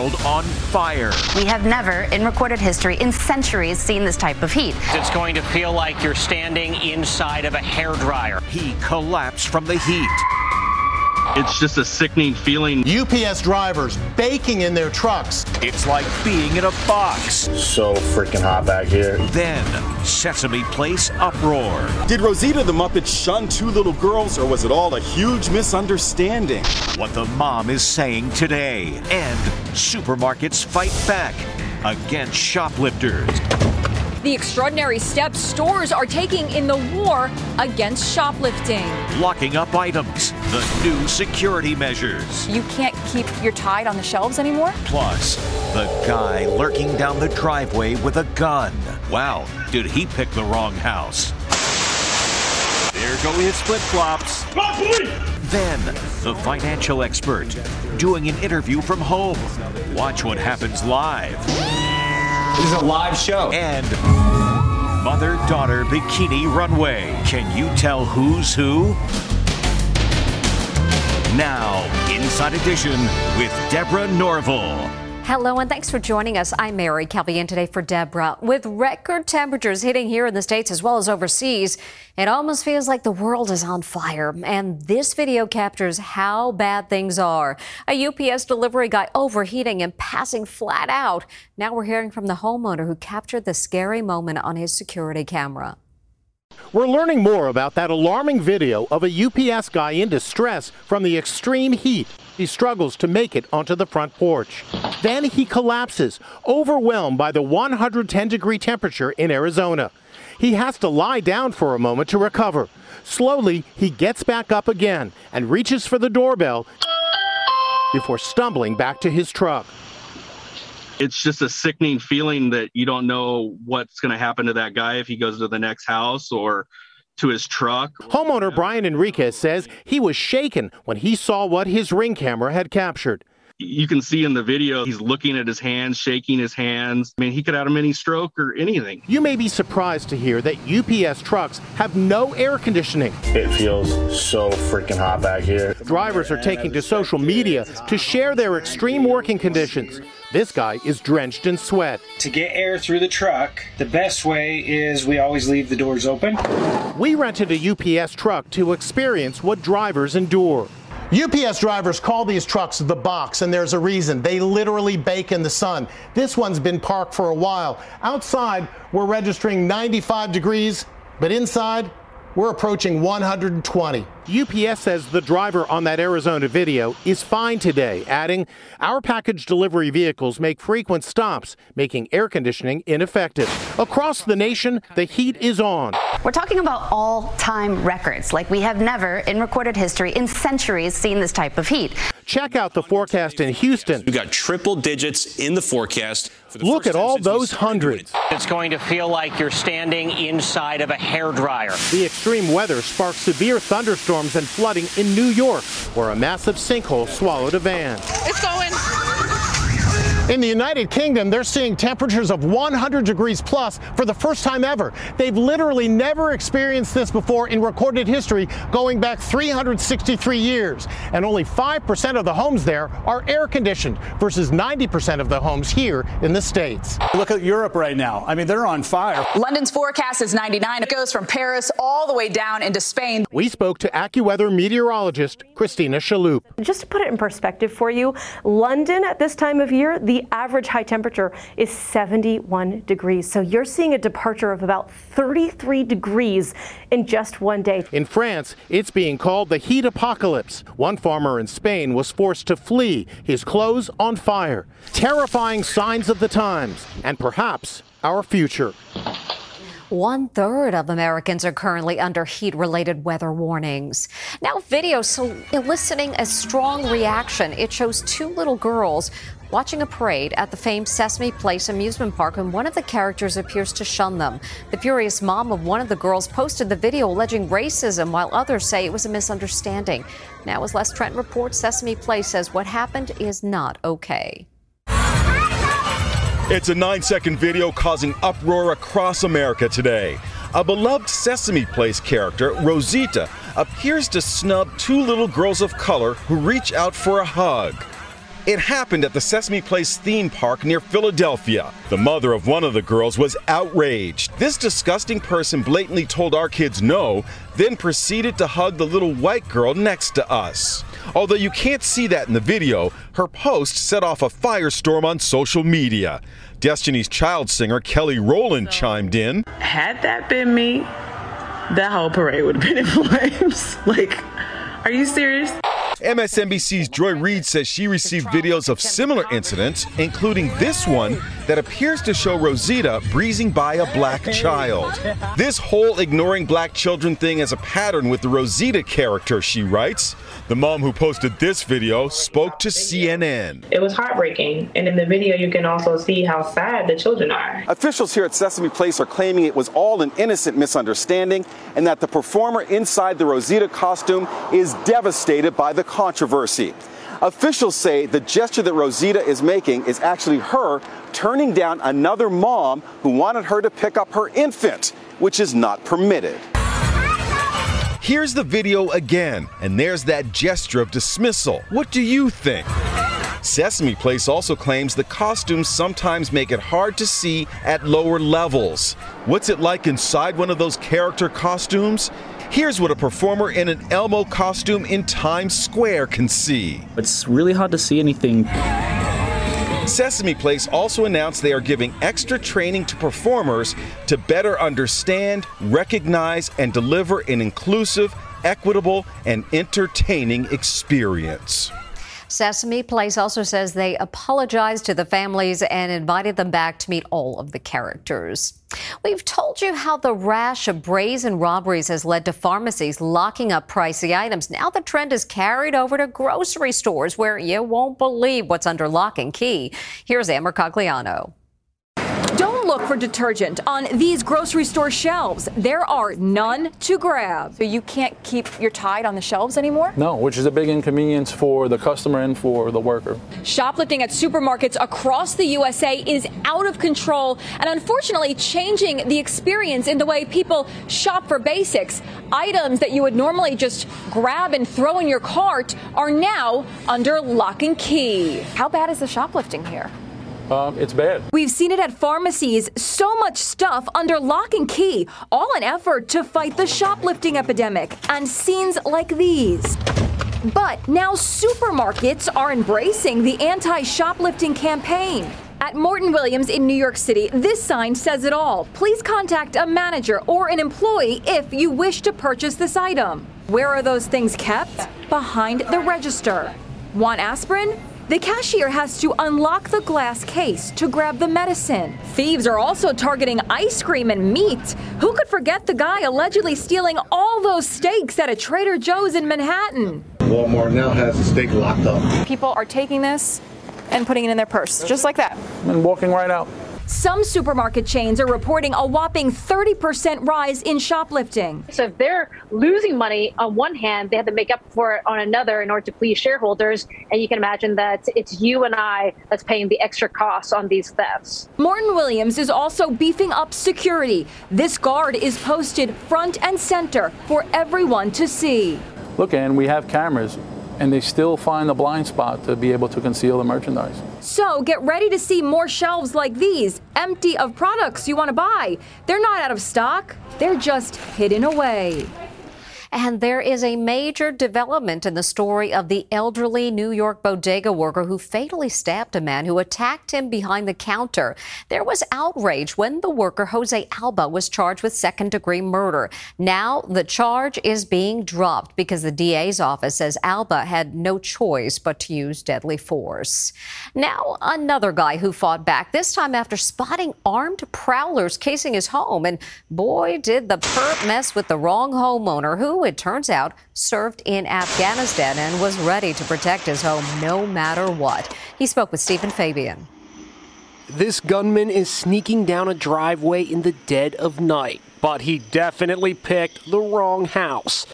World on fire. We have never, in recorded history, in centuries, seen this type of heat. It's going to feel like you're standing inside of a hair dryer. He collapsed from the heat. It's just a sickening feeling. UPS drivers baking in their trucks. It's like being in a box. So freaking hot back here. Then, Sesame Place uproar. Did Rosita the Muppet shun two little girls, or was it all a huge misunderstanding? What the mom is saying today. And supermarkets fight back against shoplifters. The extraordinary steps stores are taking in the war against shoplifting. Locking up items, the new security measures. You can't keep your tide on the shelves anymore? Plus, the guy lurking down the driveway with a gun. Wow, did he pick the wrong house? There go his flip flops. Then, the financial expert doing an interview from home. Watch what happens live. This is a live show. And mother daughter bikini runway. Can you tell who's who? Now, Inside Edition with Deborah Norville. Hello and thanks for joining us. I'm Mary Calvi and today for Deborah. With record temperatures hitting here in the States as well as overseas, it almost feels like the world is on fire. And this video captures how bad things are. A UPS delivery guy overheating and passing flat out. Now we're hearing from the homeowner who captured the scary moment on his security camera. We're learning more about that alarming video of a UPS guy in distress from the extreme heat. He struggles to make it onto the front porch. Then he collapses, overwhelmed by the 110 degree temperature in Arizona. He has to lie down for a moment to recover. Slowly, he gets back up again and reaches for the doorbell before stumbling back to his truck it's just a sickening feeling that you don't know what's going to happen to that guy if he goes to the next house or to his truck. Homeowner Brian Enriquez says he was shaken when he saw what his ring camera had captured. You can see in the video he's looking at his hands, shaking his hands. I mean, he could have a mini stroke or anything. You may be surprised to hear that UPS trucks have no air conditioning. It feels so freaking hot back here. Drivers are taking to social media to share their extreme working conditions. This guy is drenched in sweat. To get air through the truck, the best way is we always leave the doors open. We rented a UPS truck to experience what drivers endure. UPS drivers call these trucks the box, and there's a reason. They literally bake in the sun. This one's been parked for a while. Outside, we're registering 95 degrees, but inside, we're approaching 120. UPS says the driver on that Arizona video is fine today, adding, Our package delivery vehicles make frequent stops, making air conditioning ineffective. Across the nation, the heat is on. We're talking about all time records, like we have never, in recorded history, in centuries, seen this type of heat. Check out the forecast in Houston. We got triple digits in the forecast. The Look at all those hundreds. It's going to feel like you're standing inside of a hair dryer. The extreme weather sparked severe thunderstorms and flooding in New York, where a massive sinkhole swallowed a van. It's going. In the United Kingdom, they're seeing temperatures of 100 degrees plus for the first time ever. They've literally never experienced this before in recorded history, going back 363 years. And only 5% of the homes there are air conditioned versus 90% of the homes here in the States. Look at Europe right now. I mean, they're on fire. London's forecast is 99. It goes from Paris all the way down into Spain. We spoke to AccuWeather meteorologist Christina Chaloup. Just to put it in perspective for you, London at this time of year, the average high temperature is 71 degrees. So you're seeing a departure of about 33 degrees in just one day. In France, it's being called the heat apocalypse. One farmer in Spain was forced to flee, his clothes on fire. Terrifying signs of the times, and perhaps our future. One third of Americans are currently under heat related weather warnings. Now, video so eliciting a strong reaction. It shows two little girls watching a parade at the famed Sesame Place amusement park when one of the characters appears to shun them. The furious mom of one of the girls posted the video alleging racism, while others say it was a misunderstanding. Now, as Les Trent reports, Sesame Place says what happened is not okay. It's a nine second video causing uproar across America today. A beloved Sesame Place character, Rosita, appears to snub two little girls of color who reach out for a hug. It happened at the Sesame Place theme park near Philadelphia. The mother of one of the girls was outraged. This disgusting person blatantly told our kids no, then proceeded to hug the little white girl next to us. Although you can't see that in the video, her post set off a firestorm on social media. Destiny's Child singer Kelly Rowland chimed in. Had that been me, that whole parade would have been in flames. like, are you serious? MSNBC's Joy Reid says she received videos of similar incidents, including this one that appears to show Rosita breezing by a black child. This whole ignoring black children thing is a pattern with the Rosita character, she writes. The mom who posted this video spoke to CNN. It was heartbreaking, and in the video, you can also see how sad the children are. Officials here at Sesame Place are claiming it was all an innocent misunderstanding and that the performer inside the Rosita costume is devastated by the controversy. Officials say the gesture that Rosita is making is actually her turning down another mom who wanted her to pick up her infant, which is not permitted. Here's the video again, and there's that gesture of dismissal. What do you think? Sesame Place also claims the costumes sometimes make it hard to see at lower levels. What's it like inside one of those character costumes? Here's what a performer in an Elmo costume in Times Square can see. It's really hard to see anything. Sesame Place also announced they are giving extra training to performers to better understand, recognize, and deliver an inclusive, equitable, and entertaining experience. Sesame Place also says they apologized to the families and invited them back to meet all of the characters. We've told you how the rash of brazen robberies has led to pharmacies locking up pricey items. Now the trend is carried over to grocery stores where you won't believe what's under lock and key. Here's Ann Mercogliano. Don't look for detergent on these grocery store shelves. There are none to grab. So you can't keep your Tide on the shelves anymore? No, which is a big inconvenience for the customer and for the worker. Shoplifting at supermarkets across the USA is out of control and unfortunately changing the experience in the way people shop for basics. Items that you would normally just grab and throw in your cart are now under lock and key. How bad is the shoplifting here? Um, it's bad. We've seen it at pharmacies. So much stuff under lock and key, all an effort to fight the shoplifting epidemic, and scenes like these. But now supermarkets are embracing the anti shoplifting campaign. At Morton Williams in New York City, this sign says it all. Please contact a manager or an employee if you wish to purchase this item. Where are those things kept? Behind the register. Want aspirin? The cashier has to unlock the glass case to grab the medicine. Thieves are also targeting ice cream and meat. Who could forget the guy allegedly stealing all those steaks at a Trader Joe's in Manhattan? Walmart now has the steak locked up. People are taking this and putting it in their purse, just like that. And walking right out. Some supermarket chains are reporting a whopping 30% rise in shoplifting. So if they're losing money on one hand, they have to make up for it on another in order to please shareholders. And you can imagine that it's you and I that's paying the extra costs on these thefts. Morton Williams is also beefing up security. This guard is posted front and center for everyone to see. Look, and we have cameras, and they still find the blind spot to be able to conceal the merchandise. So get ready to see more shelves like these, empty of products you want to buy. They're not out of stock, they're just hidden away. And there is a major development in the story of the elderly New York bodega worker who fatally stabbed a man who attacked him behind the counter. There was outrage when the worker, Jose Alba, was charged with second degree murder. Now the charge is being dropped because the DA's office says Alba had no choice but to use deadly force. Now, another guy who fought back, this time after spotting armed prowlers casing his home. And boy, did the perp mess with the wrong homeowner who, it turns out, served in Afghanistan and was ready to protect his home no matter what. He spoke with Stephen Fabian. This gunman is sneaking down a driveway in the dead of night, but he definitely picked the wrong house.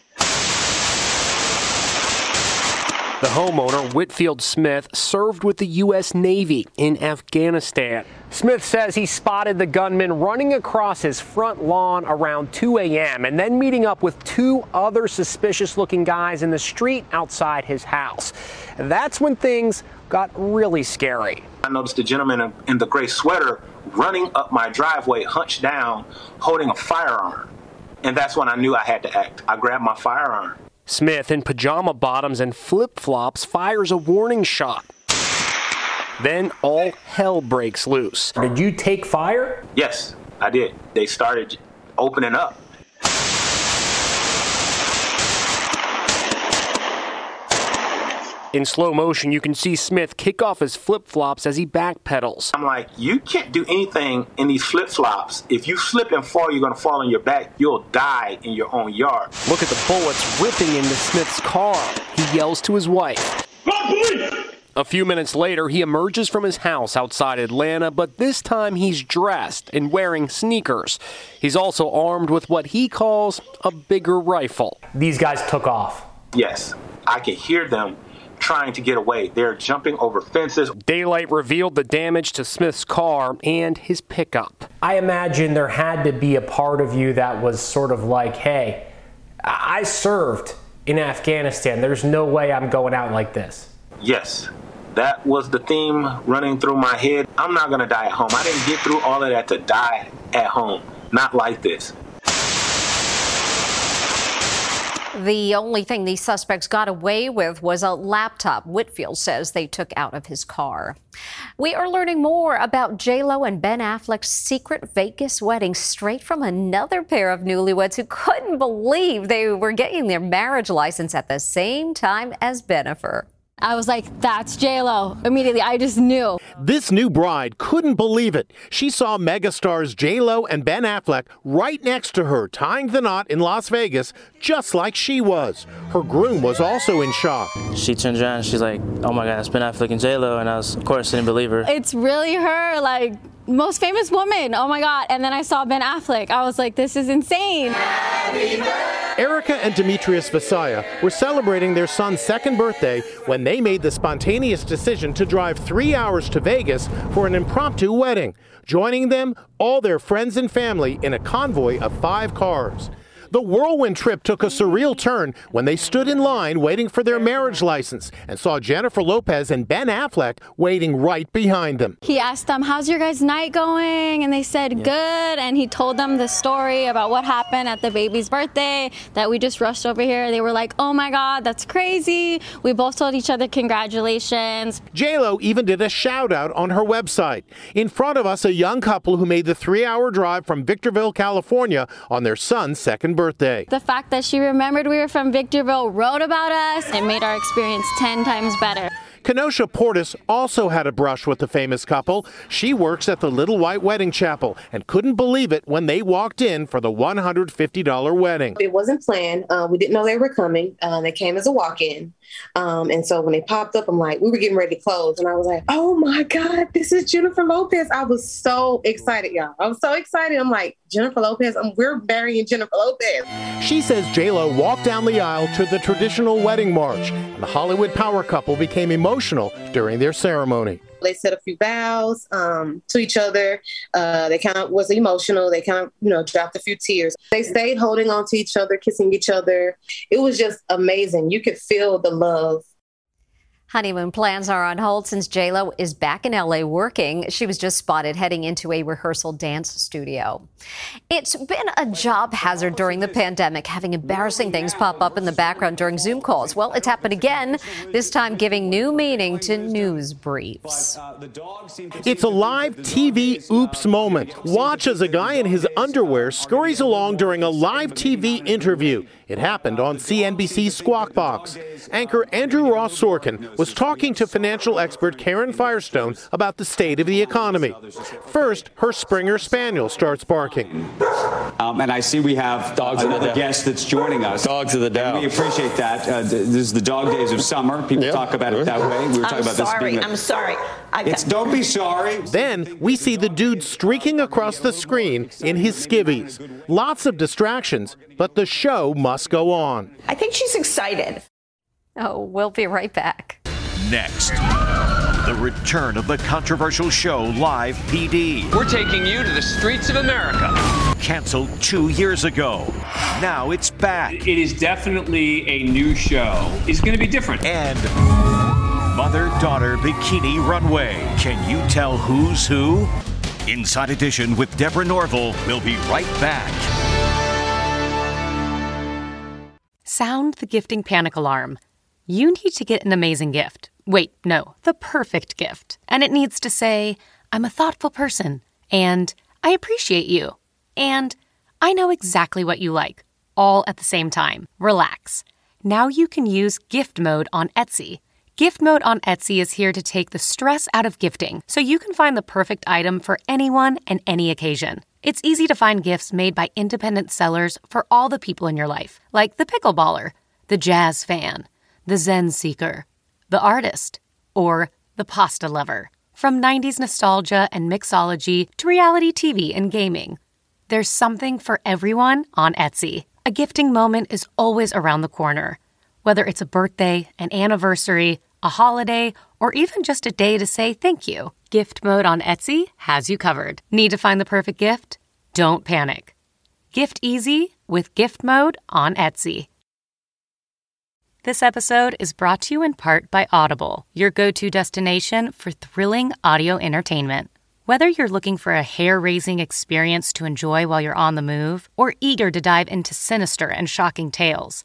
The homeowner, Whitfield Smith, served with the U.S. Navy in Afghanistan. Smith says he spotted the gunman running across his front lawn around 2 a.m. and then meeting up with two other suspicious looking guys in the street outside his house. That's when things got really scary. I noticed a gentleman in the gray sweater running up my driveway, hunched down, holding a firearm. And that's when I knew I had to act. I grabbed my firearm. Smith, in pajama bottoms and flip flops, fires a warning shot. Then all hell breaks loose. Did you take fire? Yes, I did. They started opening up. In slow motion, you can see Smith kick off his flip flops as he backpedals. I'm like, you can't do anything in these flip flops. If you slip and fall, you're going to fall on your back. You'll die in your own yard. Look at the bullets ripping into Smith's car. He yells to his wife. A few minutes later, he emerges from his house outside Atlanta, but this time he's dressed and wearing sneakers. He's also armed with what he calls a bigger rifle. These guys took off. Yes, I can hear them trying to get away. They're jumping over fences. Daylight revealed the damage to Smith's car and his pickup. I imagine there had to be a part of you that was sort of like, hey, I served in Afghanistan. There's no way I'm going out like this. Yes. That was the theme running through my head. I'm not going to die at home. I didn't get through all of that to die at home. Not like this. The only thing these suspects got away with was a laptop Whitfield says they took out of his car. We are learning more about J-Lo and Ben Affleck's secret Vegas wedding straight from another pair of newlyweds who couldn't believe they were getting their marriage license at the same time as Bennifer. I was like, that's J-Lo. Immediately, I just knew. This new bride couldn't believe it. She saw megastars J-Lo and Ben Affleck right next to her, tying the knot in Las Vegas, just like she was. Her groom was also in shock. She turned around and she's like, oh my God, it's Ben Affleck and J-Lo. And I was, of course, didn't believe her. It's really her, like, most famous woman. Oh my God. And then I saw Ben Affleck. I was like, this is insane. Erica and Demetrius Visaya were celebrating their son's second birthday when they made the spontaneous decision to drive three hours to Vegas for an impromptu wedding. Joining them, all their friends and family in a convoy of five cars. The whirlwind trip took a surreal turn when they stood in line waiting for their marriage license and saw Jennifer Lopez and Ben Affleck waiting right behind them. He asked them, How's your guys' night going? And they said, yeah. Good. And he told them the story about what happened at the baby's birthday that we just rushed over here. They were like, Oh my God, that's crazy. We both told each other congratulations. JLo even did a shout out on her website. In front of us, a young couple who made the three hour drive from Victorville, California on their son's second birthday. The fact that she remembered we were from Victorville, wrote about us, it made our experience 10 times better. Kenosha Portis also had a brush with the famous couple. She works at the Little White Wedding Chapel and couldn't believe it when they walked in for the $150 wedding. It wasn't planned. Uh, we didn't know they were coming. Uh, they came as a walk in. Um, and so when they popped up, I'm like, we were getting ready to close. And I was like, oh my God, this is Jennifer Lopez. I was so excited, y'all. I was so excited. I'm like, Jennifer Lopez, um, we're marrying Jennifer Lopez. She says JLo walked down the aisle to the traditional wedding march, and the Hollywood power couple became emotional during their ceremony. They said a few vows um, to each other. Uh, they kind of was emotional. They kind of, you know, dropped a few tears. They stayed holding on to each other, kissing each other. It was just amazing. You could feel the love Honeymoon plans are on hold since JLo is back in LA working. She was just spotted heading into a rehearsal dance studio. It's been a job hazard during the pandemic, having embarrassing things pop up in the background during Zoom calls. Well, it's happened again, this time giving new meaning to news briefs. It's a live TV oops moment. Watch as a guy in his underwear scurries along during a live TV interview. It happened on CNBC's Squawk Box. Anchor Andrew Ross Sorkin was talking to financial expert Karen Firestone about the state of the economy. First, her Springer Spaniel starts barking. Um, and I see we have Dogs of the another guest that's joining us. Dogs of the Dow. We appreciate that. Uh, this is the dog days of summer. People talk about it that way. We were talking I'm about this sorry. being. a- I'm sorry. I It's don't be sorry. Then we see the dude streaking across the screen in his skivvies. Lots of distractions, but the show must go on. I think she's excited. Oh, we'll be right back. Next, the return of the controversial show Live PD. We're taking you to the streets of America. Canceled two years ago. Now it's back. It is definitely a new show. It's going to be different. And Mother Daughter Bikini Runway. Can you tell who's who? Inside Edition with Deborah Norville. We'll be right back. Sound the gifting panic alarm. You need to get an amazing gift. Wait, no, the perfect gift. And it needs to say, I'm a thoughtful person, and I appreciate you, and I know exactly what you like, all at the same time. Relax. Now you can use gift mode on Etsy. Gift mode on Etsy is here to take the stress out of gifting so you can find the perfect item for anyone and any occasion. It's easy to find gifts made by independent sellers for all the people in your life, like the pickleballer, the jazz fan, the Zen seeker, the artist, or the pasta lover. From 90s nostalgia and mixology to reality TV and gaming, there's something for everyone on Etsy. A gifting moment is always around the corner. Whether it's a birthday, an anniversary, a holiday, or even just a day to say thank you, gift mode on Etsy has you covered. Need to find the perfect gift? Don't panic. Gift easy with gift mode on Etsy. This episode is brought to you in part by Audible, your go to destination for thrilling audio entertainment. Whether you're looking for a hair raising experience to enjoy while you're on the move or eager to dive into sinister and shocking tales,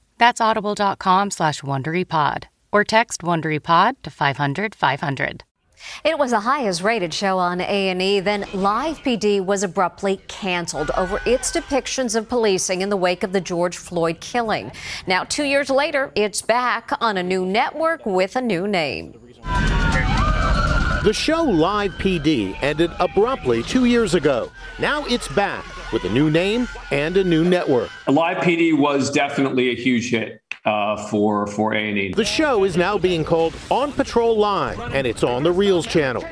That's audible.com slash WonderyPod or text WonderyPod to 500 500. It was the highest rated show on A&E. Then Live PD was abruptly canceled over its depictions of policing in the wake of the George Floyd killing. Now, two years later, it's back on a new network with a new name. The show Live PD ended abruptly two years ago. Now it's back with a new name and a new network. Live PD was definitely a huge hit uh, for for A&E. The show is now being called On Patrol Live, and it's on the Reelz channel.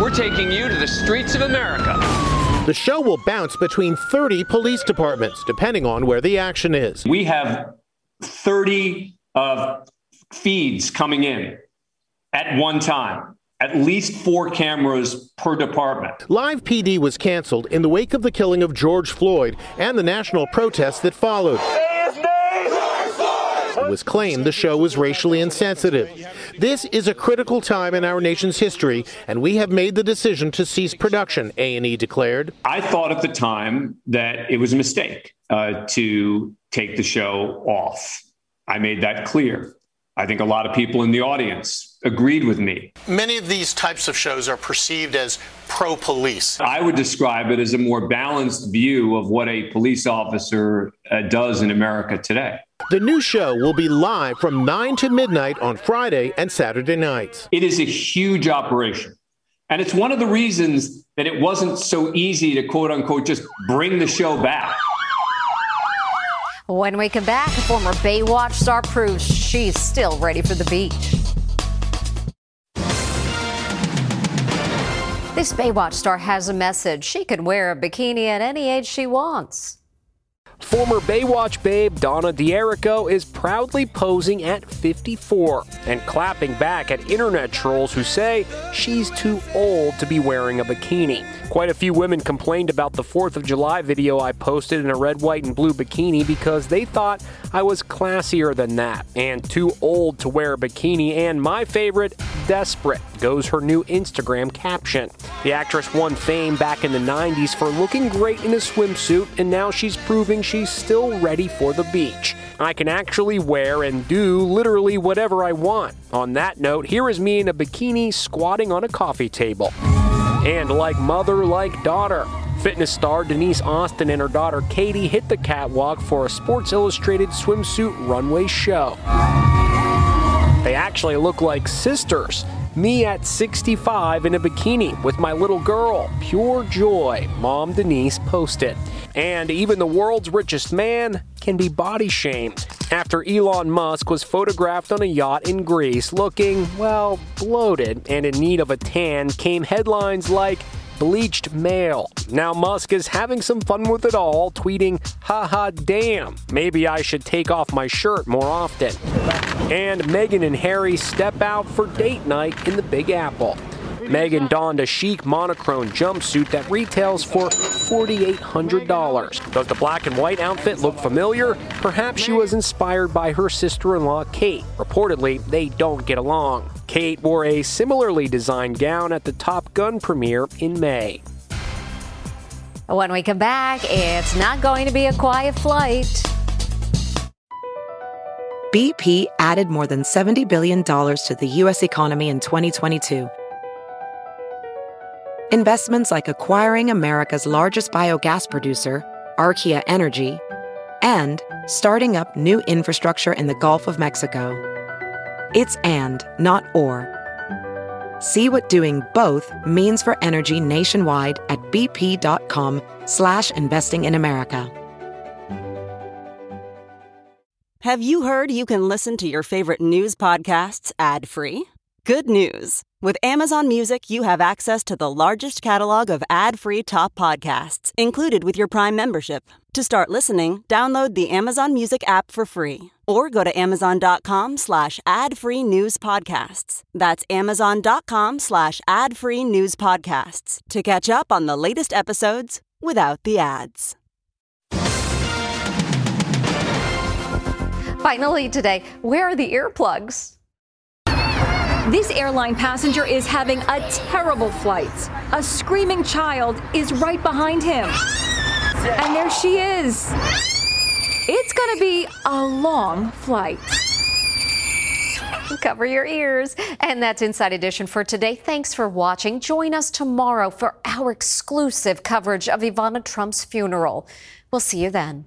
We're taking you to the streets of America. The show will bounce between 30 police departments, depending on where the action is. We have 30 uh, feeds coming in at one time. At least four cameras per department. Live PD was canceled in the wake of the killing of George Floyd and the national protests that followed. It was claimed the show was racially insensitive. This is a critical time in our nation's history, and we have made the decision to cease production, A&E declared. I thought at the time that it was a mistake uh, to take the show off. I made that clear. I think a lot of people in the audience agreed with me. Many of these types of shows are perceived as pro police. I would describe it as a more balanced view of what a police officer uh, does in America today. The new show will be live from 9 to midnight on Friday and Saturday nights. It is a huge operation. And it's one of the reasons that it wasn't so easy to quote unquote just bring the show back. When we come back, former Baywatch star proves she's still ready for the beach. This Baywatch star has a message. She can wear a bikini at any age she wants. Former Baywatch babe Donna D'Errico is proudly posing at 54 and clapping back at internet trolls who say she's too old to be wearing a bikini. Quite a few women complained about the 4th of July video I posted in a red, white, and blue bikini because they thought I was classier than that and too old to wear a bikini. And my favorite, desperate, goes her new Instagram caption. The actress won fame back in the 90s for looking great in a swimsuit, and now she's proving she's still ready for the beach. I can actually wear and do literally whatever I want. On that note, here is me in a bikini squatting on a coffee table. And like mother, like daughter. Fitness star Denise Austin and her daughter Katie hit the catwalk for a Sports Illustrated swimsuit runway show. They actually look like sisters. Me at 65 in a bikini with my little girl. Pure joy, Mom Denise posted. And even the world's richest man can be body shamed. After Elon Musk was photographed on a yacht in Greece looking, well, bloated and in need of a tan, came headlines like, bleached male. Now Musk is having some fun with it all, tweeting, haha, damn, maybe I should take off my shirt more often. And Meghan and Harry step out for date night in the Big Apple. Meghan donned a chic monochrome jumpsuit that retails for $4,800. Does the black and white outfit look familiar? Perhaps she was inspired by her sister in law, Kate. Reportedly, they don't get along. Kate wore a similarly designed gown at the Top Gun premiere in May. When we come back, it's not going to be a quiet flight. BP added more than $70 billion to the U.S. economy in 2022. Investments like acquiring America's largest biogas producer, Archaea Energy, and starting up new infrastructure in the Gulf of Mexico. It's and, not or. See what doing both means for energy nationwide at bp.com slash investing in America. Have you heard you can listen to your favorite news podcasts ad-free? Good news. With Amazon Music, you have access to the largest catalog of ad-free top podcasts included with your Prime membership. To start listening, download the Amazon Music app for free or go to amazon.com slash ad-free news podcasts. That's amazon.com slash ad-free news podcasts to catch up on the latest episodes without the ads. Finally today, where are the earplugs? This airline passenger is having a terrible flight. A screaming child is right behind him. And there she is. It's to be a long flight. Cover your ears. And that's Inside Edition for today. Thanks for watching. Join us tomorrow for our exclusive coverage of Ivana Trump's funeral. We'll see you then.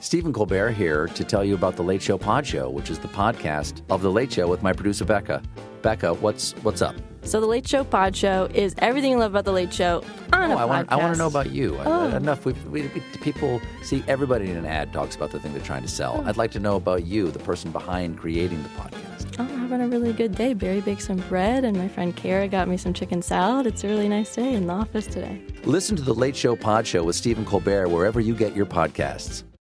Stephen Colbert here to tell you about the Late Show Pod Show, which is the podcast of the Late Show with my producer Becca. Becca, what's what's up? So the Late Show Pod Show is everything you love about the Late Show on oh, a I want, podcast. I want to know about you. Oh. Enough. We, we, we, people see everybody in an ad talks about the thing they're trying to sell. Oh. I'd like to know about you, the person behind creating the podcast. Oh, I'm having a really good day. Barry baked some bread, and my friend Kara got me some chicken salad. It's a really nice day in the office today. Listen to the Late Show Pod Show with Stephen Colbert wherever you get your podcasts.